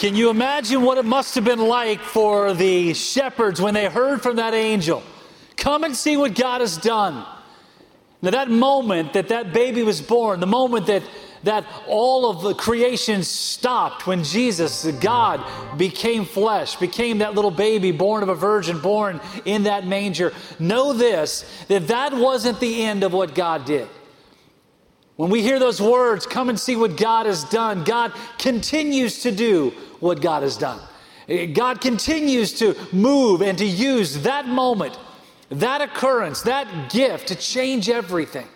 Can you imagine what it must have been like for the shepherds when they heard from that angel? Come and see what God has done. Now, that moment that that baby was born, the moment that, that all of the creation stopped when Jesus, God, became flesh, became that little baby born of a virgin, born in that manger, know this that that wasn't the end of what God did. When we hear those words, come and see what God has done, God continues to do what God has done. God continues to move and to use that moment, that occurrence, that gift to change everything.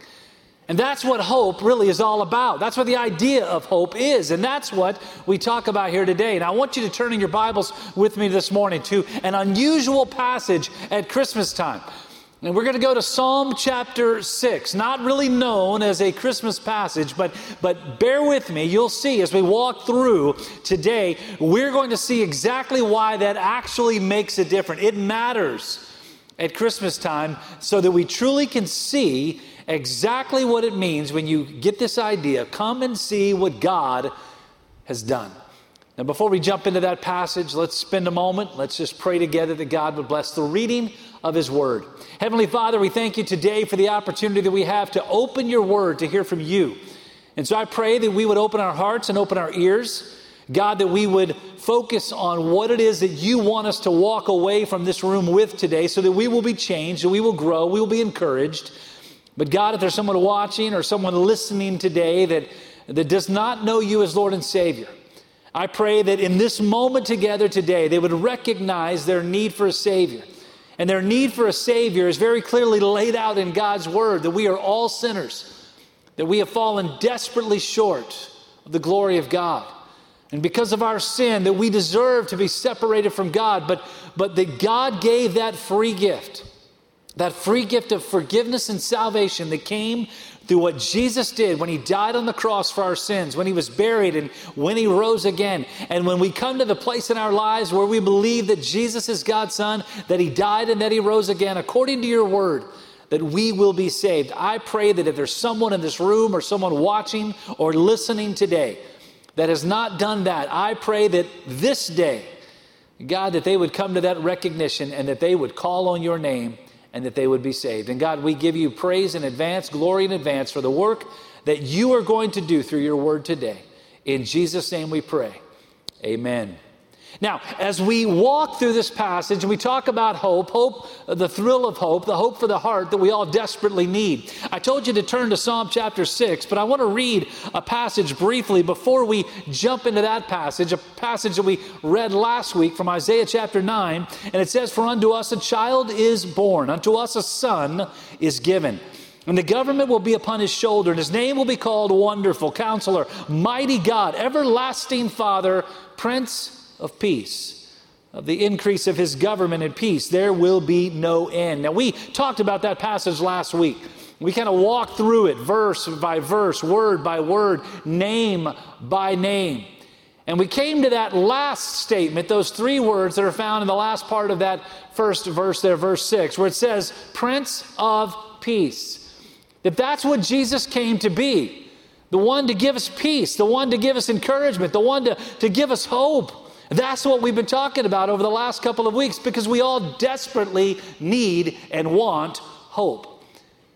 And that's what hope really is all about. That's what the idea of hope is. And that's what we talk about here today. And I want you to turn in your Bibles with me this morning to an unusual passage at Christmas time. And we're going to go to Psalm chapter 6, not really known as a Christmas passage, but, but bear with me. You'll see as we walk through today, we're going to see exactly why that actually makes a difference. It matters at Christmas time so that we truly can see exactly what it means when you get this idea. Come and see what God has done. Now, before we jump into that passage, let's spend a moment. Let's just pray together that God would bless the reading of His Word. Heavenly Father, we thank you today for the opportunity that we have to open your Word to hear from you. And so I pray that we would open our hearts and open our ears. God, that we would focus on what it is that you want us to walk away from this room with today so that we will be changed, that we will grow, we will be encouraged. But God, if there's someone watching or someone listening today that, that does not know you as Lord and Savior, I pray that in this moment together today, they would recognize their need for a Savior. And their need for a Savior is very clearly laid out in God's Word that we are all sinners, that we have fallen desperately short of the glory of God. And because of our sin, that we deserve to be separated from God, but, but that God gave that free gift, that free gift of forgiveness and salvation that came through what Jesus did when he died on the cross for our sins, when he was buried, and when he rose again. And when we come to the place in our lives where we believe that Jesus is God's Son, that he died and that he rose again, according to your word, that we will be saved. I pray that if there's someone in this room or someone watching or listening today that has not done that, I pray that this day, God, that they would come to that recognition and that they would call on your name and that they would be saved. And God, we give you praise in advance, glory in advance for the work that you are going to do through your word today. In Jesus' name we pray. Amen. Now, as we walk through this passage and we talk about hope, hope, uh, the thrill of hope, the hope for the heart that we all desperately need. I told you to turn to Psalm chapter 6, but I want to read a passage briefly before we jump into that passage, a passage that we read last week from Isaiah chapter 9. And it says, For unto us a child is born, unto us a son is given. And the government will be upon his shoulder, and his name will be called Wonderful, Counselor, Mighty God, Everlasting Father, Prince of peace. Of the increase of his government and peace, there will be no end. Now, we talked about that passage last week. We kind of walked through it verse by verse, word by word, name by name. And we came to that last statement, those three words that are found in the last part of that first verse there, verse 6, where it says, Prince of Peace. That that's what Jesus came to be the one to give us peace, the one to give us encouragement, the one to, to give us hope. That's what we've been talking about over the last couple of weeks because we all desperately need and want hope.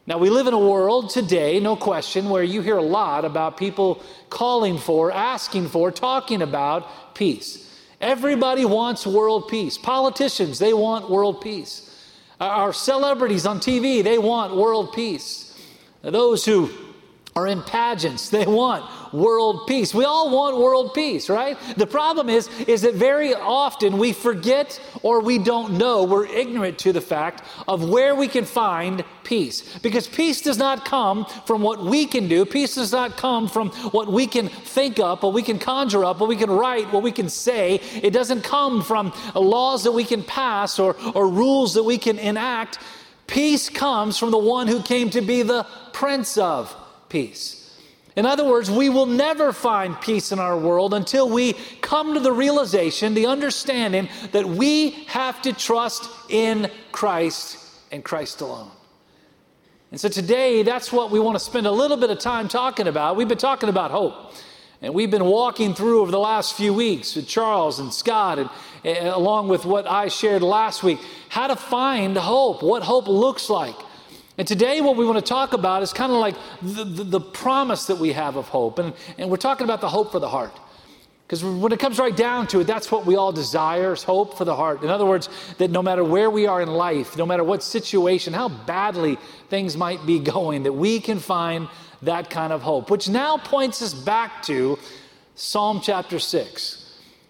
Now, we live in a world today, no question, where you hear a lot about people calling for, asking for, talking about peace. Everybody wants world peace. Politicians, they want world peace. Our celebrities on TV, they want world peace. Those who are in pageants. They want world peace. We all want world peace, right? The problem is is that very often we forget or we don't know, we're ignorant to the fact of where we can find peace. Because peace does not come from what we can do. Peace does not come from what we can think up, what we can conjure up, what we can write, what we can say. It doesn't come from laws that we can pass or, or rules that we can enact. Peace comes from the one who came to be the Prince of peace. In other words, we will never find peace in our world until we come to the realization, the understanding that we have to trust in Christ and Christ alone. And so today, that's what we want to spend a little bit of time talking about. We've been talking about hope. And we've been walking through over the last few weeks with Charles and Scott, and, and, along with what I shared last week, how to find hope, what hope looks like. And today, what we want to talk about is kind of like the, the, the promise that we have of hope. And, and we're talking about the hope for the heart. Because when it comes right down to it, that's what we all desire is hope for the heart. In other words, that no matter where we are in life, no matter what situation, how badly things might be going, that we can find that kind of hope, which now points us back to Psalm chapter 6.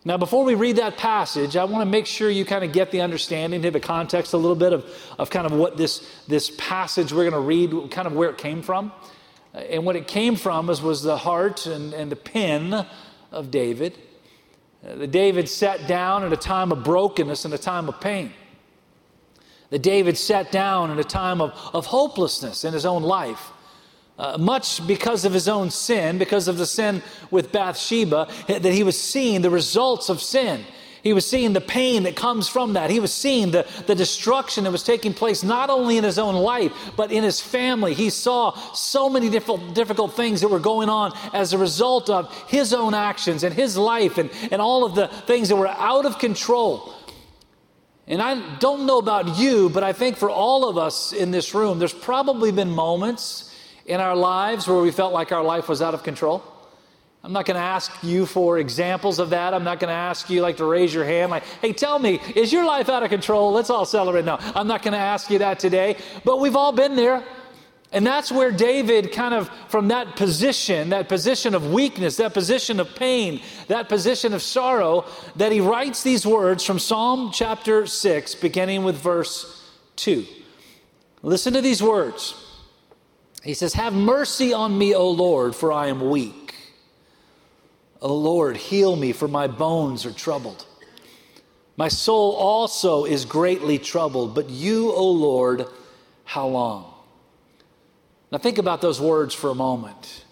Now, before we read that passage, I want to make sure you kind of get the understanding, have the context a little bit of, of kind of what this, this passage we're going to read, kind of where it came from. And what it came from was, was the heart and, and the pen of David. Uh, David sat down at a time of brokenness and a time of pain. That David sat down in a time of, of hopelessness in his own life. Uh, much because of his own sin, because of the sin with Bathsheba, that he was seeing the results of sin. He was seeing the pain that comes from that. He was seeing the, the destruction that was taking place not only in his own life, but in his family. He saw so many difficult, difficult things that were going on as a result of his own actions and his life and, and all of the things that were out of control. And I don't know about you, but I think for all of us in this room, there's probably been moments in our lives where we felt like our life was out of control? I'm not going to ask you for examples of that. I'm not going to ask you like to raise your hand like, "Hey, tell me, is your life out of control?" Let's all celebrate. No, I'm not going to ask you that today, but we've all been there. And that's where David kind of from that position, that position of weakness, that position of pain, that position of sorrow, that he writes these words from Psalm chapter 6 beginning with verse 2. Listen to these words. He says, Have mercy on me, O Lord, for I am weak. O Lord, heal me, for my bones are troubled. My soul also is greatly troubled, but you, O Lord, how long? Now think about those words for a moment.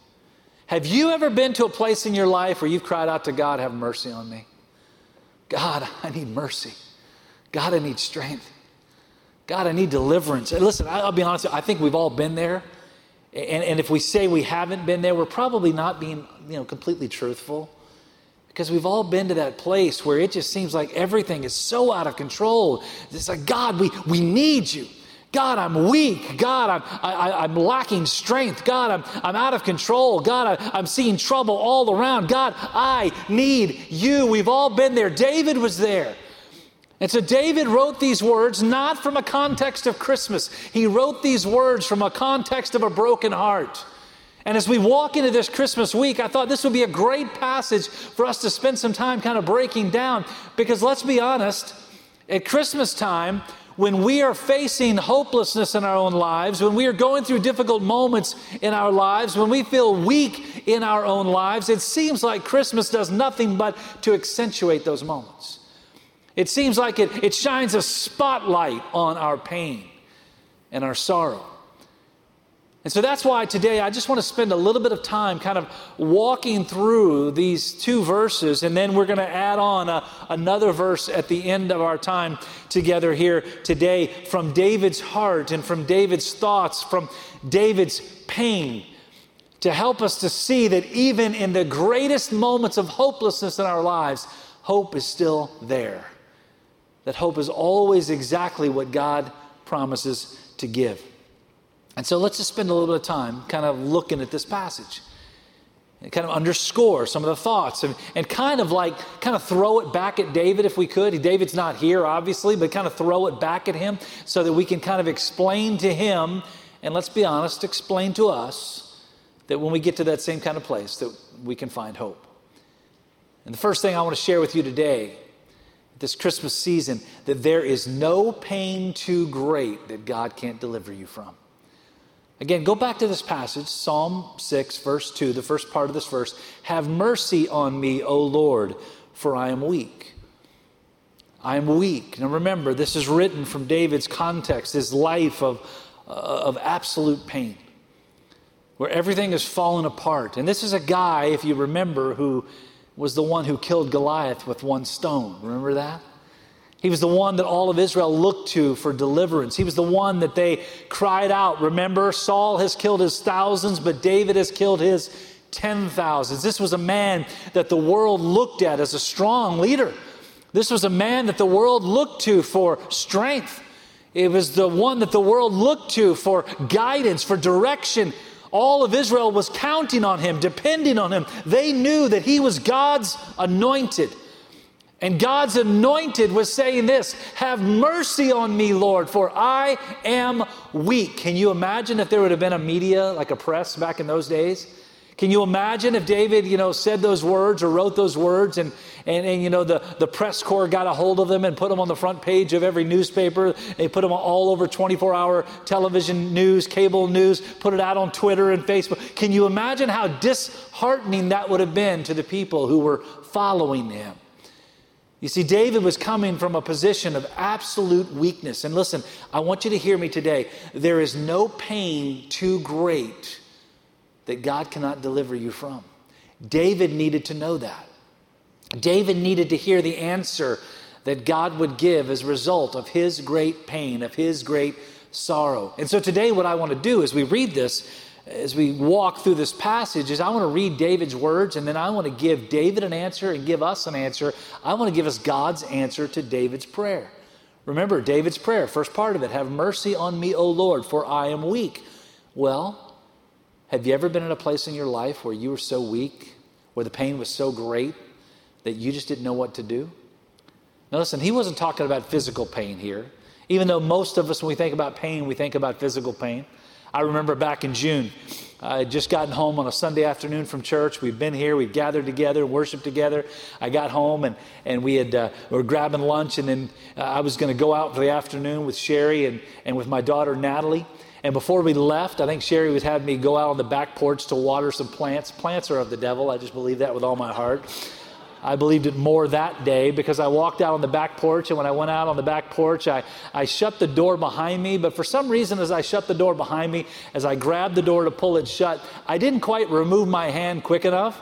Have you ever been to a place in your life where you've cried out to God, Have mercy on me? God, I need mercy. God, I need strength. God, I need deliverance. And listen, I'll be honest, I think we've all been there. And, and if we say we haven't been there, we're probably not being you know, completely truthful. Because we've all been to that place where it just seems like everything is so out of control. It's like, God, we, we need you. God, I'm weak. God, I'm, I, am lacking strength. God, I'm, I'm out of control. God, I, I'm seeing trouble all around. God, I need you. We've all been there. David was there. And so David wrote these words not from a context of Christmas. He wrote these words from a context of a broken heart. And as we walk into this Christmas week, I thought this would be a great passage for us to spend some time kind of breaking down. Because let's be honest, at Christmas time, when we are facing hopelessness in our own lives, when we are going through difficult moments in our lives, when we feel weak in our own lives, it seems like Christmas does nothing but to accentuate those moments. It seems like it, it shines a spotlight on our pain and our sorrow. And so that's why today I just want to spend a little bit of time kind of walking through these two verses, and then we're going to add on a, another verse at the end of our time together here today from David's heart and from David's thoughts, from David's pain, to help us to see that even in the greatest moments of hopelessness in our lives, hope is still there that hope is always exactly what God promises to give. And so let's just spend a little bit of time kind of looking at this passage and kind of underscore some of the thoughts and, and kind of like kind of throw it back at David if we could. David's not here, obviously, but kind of throw it back at him so that we can kind of explain to him and let's be honest, explain to us that when we get to that same kind of place that we can find hope. And the first thing I want to share with you today this Christmas season that there is no pain too great that God can't deliver you from. Again, go back to this passage, Psalm 6, verse 2, the first part of this verse. Have mercy on me, O Lord, for I am weak. I am weak. Now remember, this is written from David's context, his life of, uh, of absolute pain, where everything has fallen apart. And this is a guy, if you remember, who was the one who killed Goliath with one stone. Remember that? He was the one that all of Israel looked to for deliverance. He was the one that they cried out. Remember, Saul has killed his thousands, but David has killed his ten thousands. This was a man that the world looked at as a strong leader. This was a man that the world looked to for strength. It was the one that the world looked to for guidance, for direction. All of Israel was counting on him, depending on him. They knew that he was God's anointed. And God's anointed was saying this Have mercy on me, Lord, for I am weak. Can you imagine if there would have been a media, like a press back in those days? Can you imagine if David, you know, said those words or wrote those words and, and, and, you know, the, the press corps got a hold of them and put them on the front page of every newspaper. They put them all over 24 hour television news, cable news, put it out on Twitter and Facebook. Can you imagine how disheartening that would have been to the people who were following him? You see, David was coming from a position of absolute weakness. And listen, I want you to hear me today. There is no pain too great that God cannot deliver you from. David needed to know that. David needed to hear the answer that God would give as a result of his great pain, of his great sorrow. And so today, what I want to do as we read this, as we walk through this passage, is I want to read David's words and then I want to give David an answer and give us an answer. I want to give us God's answer to David's prayer. Remember, David's prayer, first part of it Have mercy on me, O Lord, for I am weak. Well, have you ever been in a place in your life where you were so weak, where the pain was so great that you just didn't know what to do? Now, listen, he wasn't talking about physical pain here. Even though most of us, when we think about pain, we think about physical pain. I remember back in June, I had just gotten home on a Sunday afternoon from church. We'd been here, we'd gathered together, worshiped together. I got home and, and we, had, uh, we were grabbing lunch, and then uh, I was going to go out for the afternoon with Sherry and, and with my daughter Natalie. And before we left, I think Sherry was having me go out on the back porch to water some plants. Plants are of the devil. I just believe that with all my heart. I believed it more that day because I walked out on the back porch, and when I went out on the back porch, I, I shut the door behind me. But for some reason, as I shut the door behind me, as I grabbed the door to pull it shut, I didn't quite remove my hand quick enough.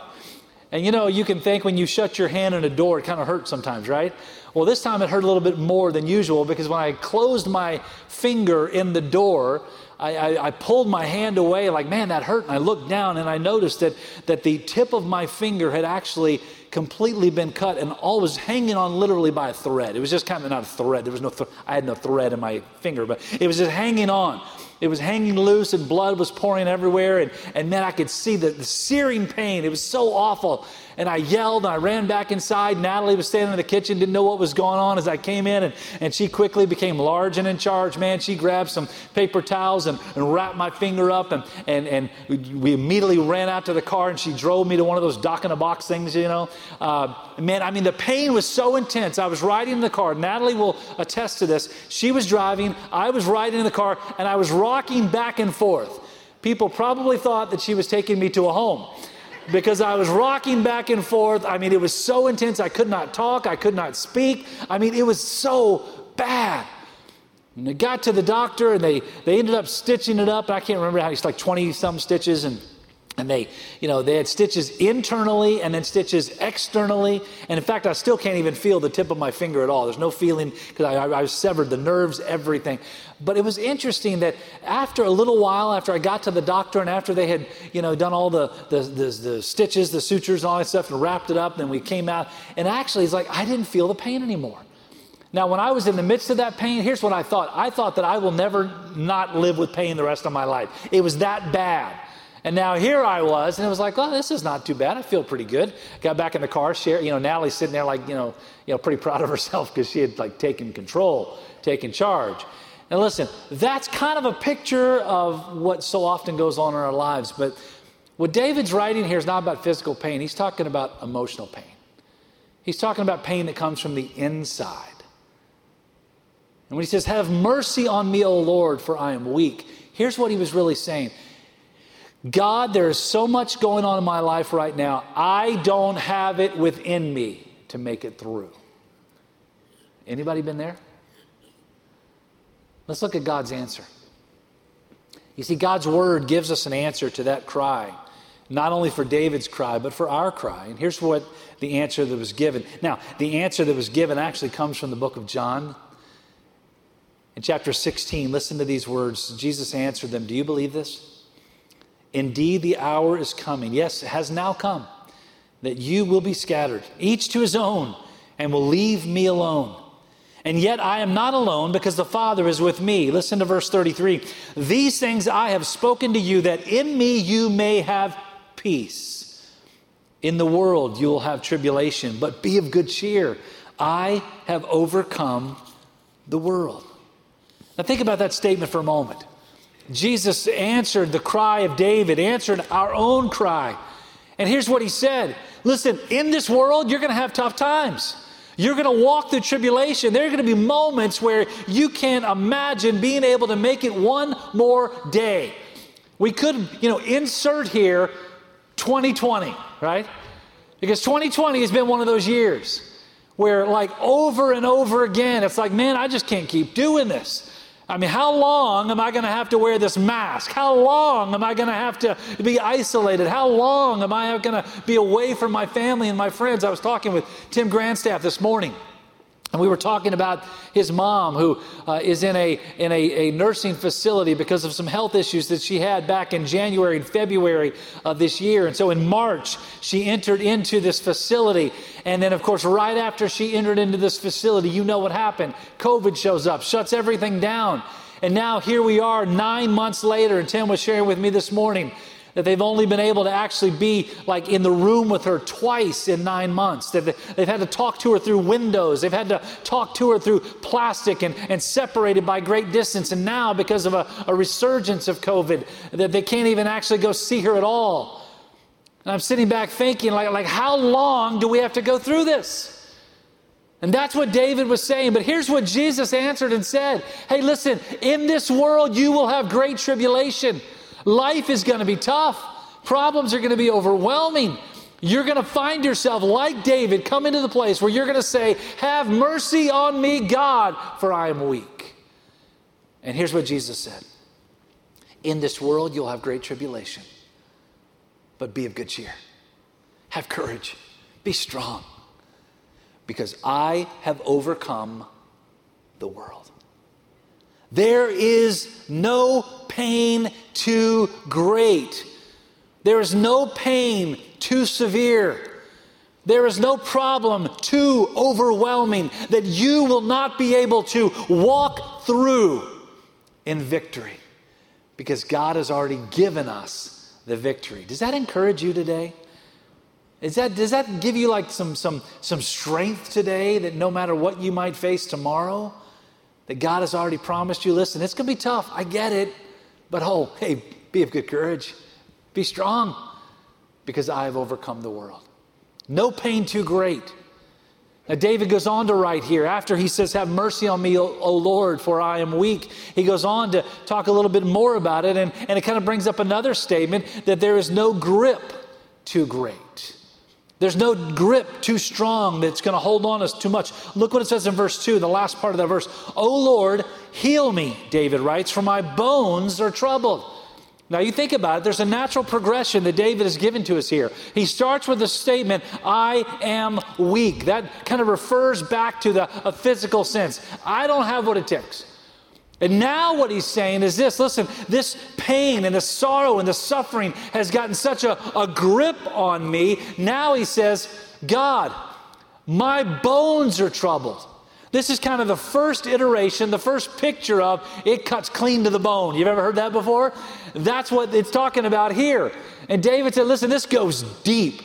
And you know, you can think when you shut your hand in a door, it kind of hurts sometimes, right? Well, this time it hurt a little bit more than usual because when I closed my finger in the door, I, I, I, pulled my hand away, like, man, that hurt. And I looked down and I noticed that, that the tip of my finger had actually completely been cut and all was hanging on literally by a thread. It was just kind of not a thread. There was no, th- I had no thread in my finger, but it was just hanging on. It was hanging loose and blood was pouring everywhere. And, and then I could see the, the searing pain. It was so awful. And I yelled and I ran back inside. Natalie was standing in the kitchen, didn't know what was going on as I came in. And, and she quickly became large and in charge. Man, she grabbed some paper towels and, and wrapped my finger up. And, and, and we immediately ran out to the car and she drove me to one of those doc in a box things, you know. Uh, man, I mean, the pain was so intense. I was riding in the car. Natalie will attest to this. She was driving, I was riding in the car, and I was rocking back and forth. People probably thought that she was taking me to a home because I was rocking back and forth. I mean, it was so intense. I could not talk, I could not speak. I mean, it was so bad. And they got to the doctor and they, they ended up stitching it up. I can't remember how it's like 20 some stitches and and they, you know, they had stitches internally and then stitches externally. And in fact, I still can't even feel the tip of my finger at all. There's no feeling because I, I, I severed the nerves, everything. But it was interesting that after a little while, after I got to the doctor and after they had, you know, done all the, the, the, the stitches, the sutures, and all that stuff and wrapped it up, then we came out. And actually, it's like I didn't feel the pain anymore. Now, when I was in the midst of that pain, here's what I thought I thought that I will never not live with pain the rest of my life. It was that bad. And now here I was, and it was like, oh, this is not too bad. I feel pretty good. Got back in the car, share, you know, Natalie's sitting there like, you know, you know, pretty proud of herself because she had like taken control, taken charge. And listen, that's kind of a picture of what so often goes on in our lives. But what David's writing here is not about physical pain, he's talking about emotional pain. He's talking about pain that comes from the inside. And when he says, Have mercy on me, O Lord, for I am weak, here's what he was really saying God, there is so much going on in my life right now. I don't have it within me to make it through. Anybody been there? Let's look at God's answer. You see, God's word gives us an answer to that cry, not only for David's cry, but for our cry. And here's what the answer that was given. Now, the answer that was given actually comes from the book of John. In chapter 16, listen to these words. Jesus answered them Do you believe this? Indeed, the hour is coming. Yes, it has now come that you will be scattered, each to his own, and will leave me alone. And yet I am not alone because the Father is with me. Listen to verse 33. These things I have spoken to you that in me you may have peace. In the world you will have tribulation, but be of good cheer. I have overcome the world. Now think about that statement for a moment. Jesus answered the cry of David, answered our own cry. And here's what he said Listen, in this world, you're going to have tough times. You're going to walk through tribulation. There are going to be moments where you can't imagine being able to make it one more day. We could, you know, insert here 2020, right? Because 2020 has been one of those years where, like, over and over again, it's like, man, I just can't keep doing this. I mean, how long am I going to have to wear this mask? How long am I going to have to be isolated? How long am I going to be away from my family and my friends? I was talking with Tim Grandstaff this morning. And we were talking about his mom, who uh, is in, a, in a, a, nursing facility because of some health issues that she had back in January and February of this year. And so in March, she entered into this facility. And then, of course, right after she entered into this facility, you know what happened. COVID shows up, shuts everything down. And now here we are, nine months later. And Tim was sharing with me this morning that they've only been able to actually be like in the room with her twice in nine months. That they've had to talk to her through windows. They've had to talk to her through plastic and, and separated by great distance. And now, because of a, a resurgence of COVID, that they can't even actually go see her at all. And I'm sitting back thinking, like, like how long do we have to go through this? And that's what David was saying. But here's what Jesus answered and said Hey, listen, in this world you will have great tribulation. Life is going to be tough, problems are going to be overwhelming. You're going to find yourself, like David, come into the place where you're going to say, Have mercy on me, God, for I am weak. And here's what Jesus said In this world, you'll have great tribulation, but be of good cheer. Have courage, be strong, because I have overcome the world. There is no pain too great. There is no pain too severe. There is no problem too overwhelming that you will not be able to walk through in victory because God has already given us the victory. Does that encourage you today? Is that, does that give you like some, some, some strength today that no matter what you might face tomorrow, that God has already promised you. Listen, it's going to be tough. I get it. But oh, hey, be of good courage. Be strong because I have overcome the world. No pain too great. Now, David goes on to write here after he says, Have mercy on me, o, o, Lord, for I am weak. He goes on to talk a little bit more about it, and, and it kind of brings up another statement that there is no grip too great. There's no grip too strong that's going to hold on us too much. Look what it says in verse 2, the last part of that verse. O Lord, heal me, David writes, for my bones are troubled. Now, you think about it, there's a natural progression that David has given to us here. He starts with the statement, I am weak. That kind of refers back to the, a physical sense. I don't have what it takes. And now, what he's saying is this listen, this pain and the sorrow and the suffering has gotten such a, a grip on me. Now he says, God, my bones are troubled. This is kind of the first iteration, the first picture of it cuts clean to the bone. You've ever heard that before? That's what it's talking about here. And David said, listen, this goes deep.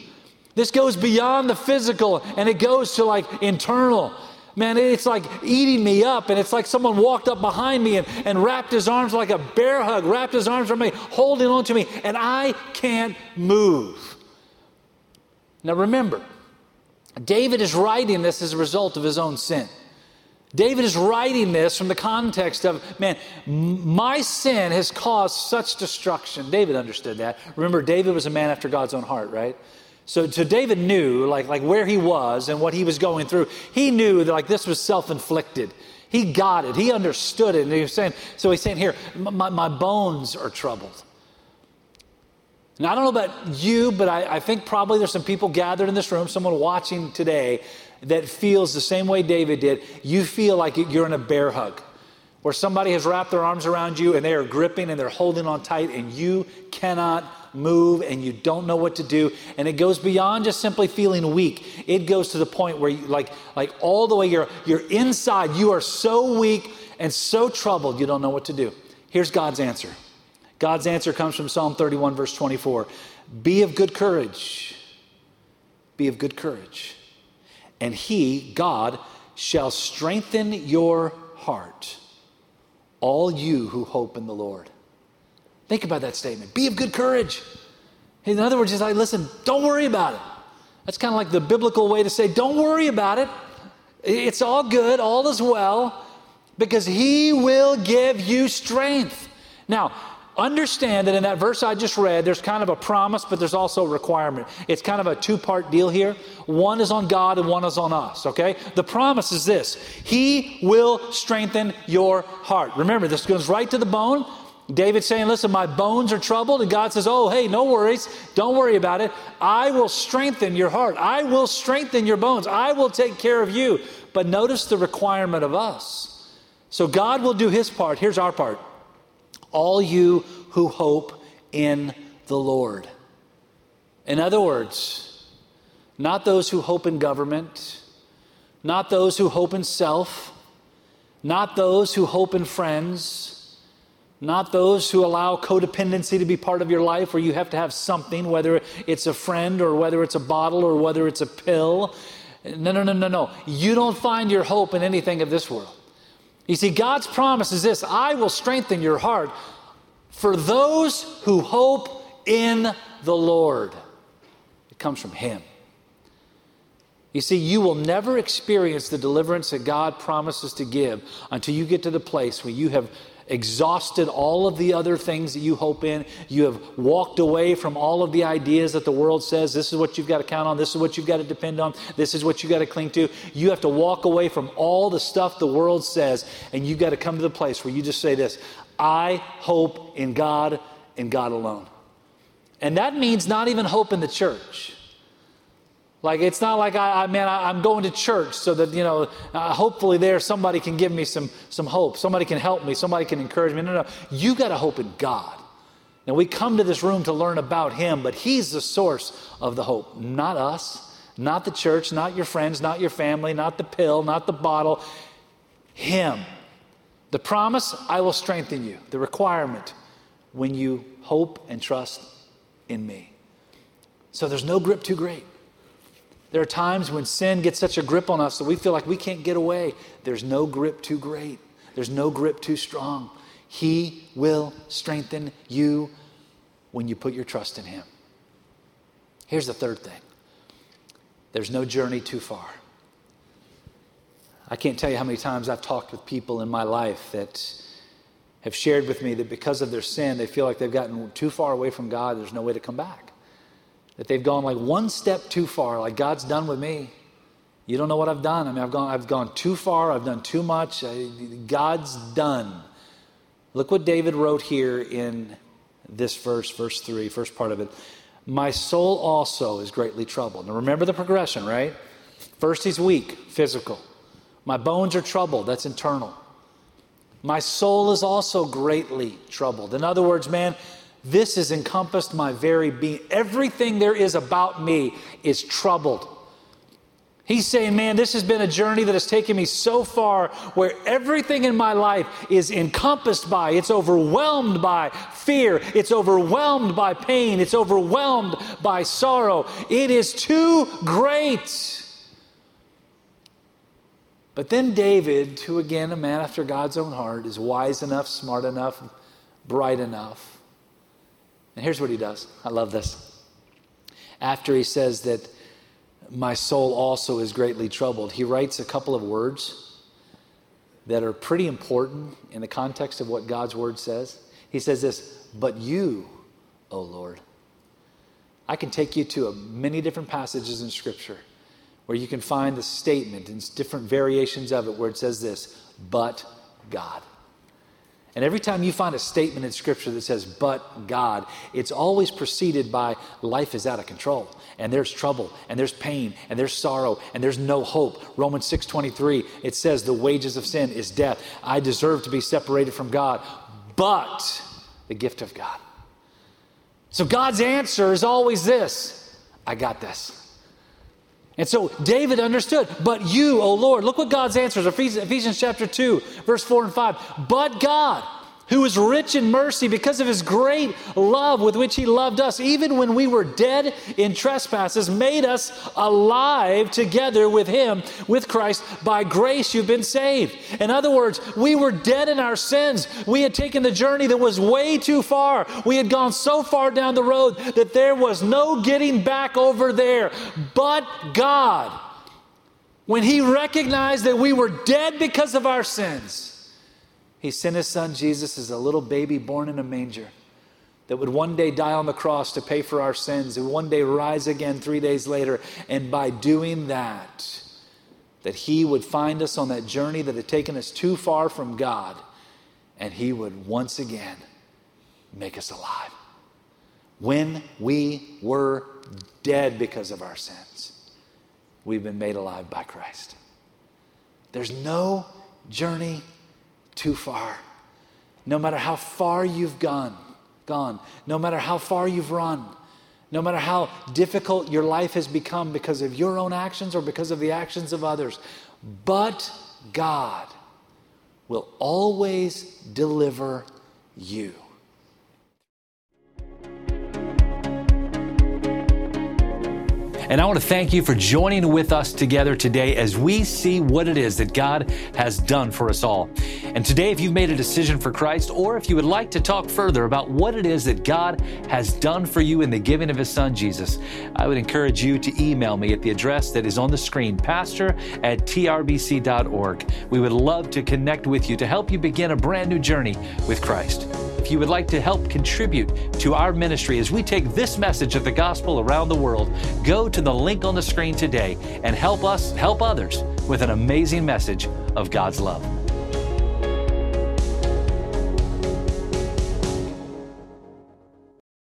This goes beyond the physical and it goes to like internal. Man, it's like eating me up, and it's like someone walked up behind me and, and wrapped his arms like a bear hug, wrapped his arms around me, holding on to me, and I can't move. Now remember, David is writing this as a result of his own sin. David is writing this from the context of, man, my sin has caused such destruction. David understood that. Remember, David was a man after God's own heart, right? So, so David knew like, like where he was and what he was going through. He knew that like this was self-inflicted. He got it. He understood it. And he was saying, so he's saying here, my, my bones are troubled. Now, I don't know about you, but I, I think probably there's some people gathered in this room, someone watching today that feels the same way David did. You feel like you're in a bear hug where somebody has wrapped their arms around you and they are gripping and they're holding on tight and you cannot move and you don't know what to do. And it goes beyond just simply feeling weak. It goes to the point where you like like all the way you're you're inside. You are so weak and so troubled you don't know what to do. Here's god's answer. God's answer comes from psalm 31 verse 24 be of good courage. Be of good courage. And he god shall strengthen your heart all you who hope in the lord Think about that statement. Be of good courage. In other words, he's like, listen, don't worry about it. That's kind of like the biblical way to say, don't worry about it. It's all good, all is well, because he will give you strength. Now, understand that in that verse I just read, there's kind of a promise, but there's also a requirement. It's kind of a two part deal here. One is on God and one is on us, okay? The promise is this He will strengthen your heart. Remember, this goes right to the bone. David saying, Listen, my bones are troubled. And God says, Oh, hey, no worries. Don't worry about it. I will strengthen your heart. I will strengthen your bones. I will take care of you. But notice the requirement of us. So God will do his part. Here's our part. All you who hope in the Lord. In other words, not those who hope in government, not those who hope in self, not those who hope in friends not those who allow codependency to be part of your life where you have to have something, whether it's a friend or whether it's a bottle or whether it's a pill. No, no, no, no, no. You don't find your hope in anything of this world. You see, God's promise is this I will strengthen your heart for those who hope in the Lord. It comes from Him. You see, you will never experience the deliverance that God promises to give until you get to the place where you have exhausted all of the other things that you hope in. You have walked away from all of the ideas that the world says this is what you've got to count on, this is what you've got to depend on, this is what you've got to cling to. You have to walk away from all the stuff the world says, and you've got to come to the place where you just say this I hope in God and God alone. And that means not even hope in the church. Like it's not like I, I man, I, am going to church so that you know, uh, hopefully there somebody can give me some some hope. Somebody can help me. Somebody can encourage me. No, no, you got to hope in God. Now we come to this room to learn about Him, but He's the source of the hope, not us, not the church, not your friends, not your family, not the pill, not the bottle. Him. The promise: I will strengthen you. The requirement: when you hope and trust in Me. So there's no grip too great. There are times when sin gets such a grip on us that we feel like we can't get away. There's no grip too great, there's no grip too strong. He will strengthen you when you put your trust in Him. Here's the third thing there's no journey too far. I can't tell you how many times I've talked with people in my life that have shared with me that because of their sin, they feel like they've gotten too far away from God, there's no way to come back that they've gone like one step too far, like God's done with me. You don't know what I've done. I mean, I've gone, I've gone too far. I've done too much. I, God's done. Look what David wrote here in this verse, verse 3, first part of it. My soul also is greatly troubled. Now remember the progression, right? First, he's weak, physical. My bones are troubled, that's internal. My soul is also greatly troubled. In other words, man, this has encompassed my very being. Everything there is about me is troubled. He's saying, Man, this has been a journey that has taken me so far where everything in my life is encompassed by, it's overwhelmed by fear, it's overwhelmed by pain, it's overwhelmed by sorrow. It is too great. But then David, who again, a man after God's own heart, is wise enough, smart enough, bright enough and here's what he does. I love this. After he says that my soul also is greatly troubled, he writes a couple of words that are pretty important in the context of what God's word says. He says this, but you, O Lord. I can take you to many different passages in Scripture where you can find the statement and different variations of it where it says this, but God. And every time you find a statement in Scripture that says, but God, it's always preceded by life is out of control. And there's trouble, and there's pain, and there's sorrow, and there's no hope. Romans 6:23, it says, the wages of sin is death. I deserve to be separated from God, but the gift of God. So God's answer is always this I got this. And so David understood, but you, O Lord, look what God's answer is Ephesians, Ephesians chapter 2, verse 4 and 5. But God, who is rich in mercy because of his great love with which he loved us, even when we were dead in trespasses, made us alive together with him, with Christ. By grace you've been saved. In other words, we were dead in our sins. We had taken the journey that was way too far. We had gone so far down the road that there was no getting back over there. But God, when he recognized that we were dead because of our sins, he sent his son Jesus as a little baby born in a manger that would one day die on the cross to pay for our sins and one day rise again three days later. And by doing that, that he would find us on that journey that had taken us too far from God and he would once again make us alive. When we were dead because of our sins, we've been made alive by Christ. There's no journey too far. No matter how far you've gone, gone, no matter how far you've run, no matter how difficult your life has become because of your own actions or because of the actions of others, but God will always deliver you. And I want to thank you for joining with us together today as we see what it is that God has done for us all. And today, if you've made a decision for Christ, or if you would like to talk further about what it is that God has done for you in the giving of His Son Jesus, I would encourage you to email me at the address that is on the screen, pastor at trbc.org. We would love to connect with you to help you begin a brand new journey with Christ. If you would like to help contribute to our ministry as we take this message of the gospel around the world, go to the link on the screen today and help us help others with an amazing message of God's love.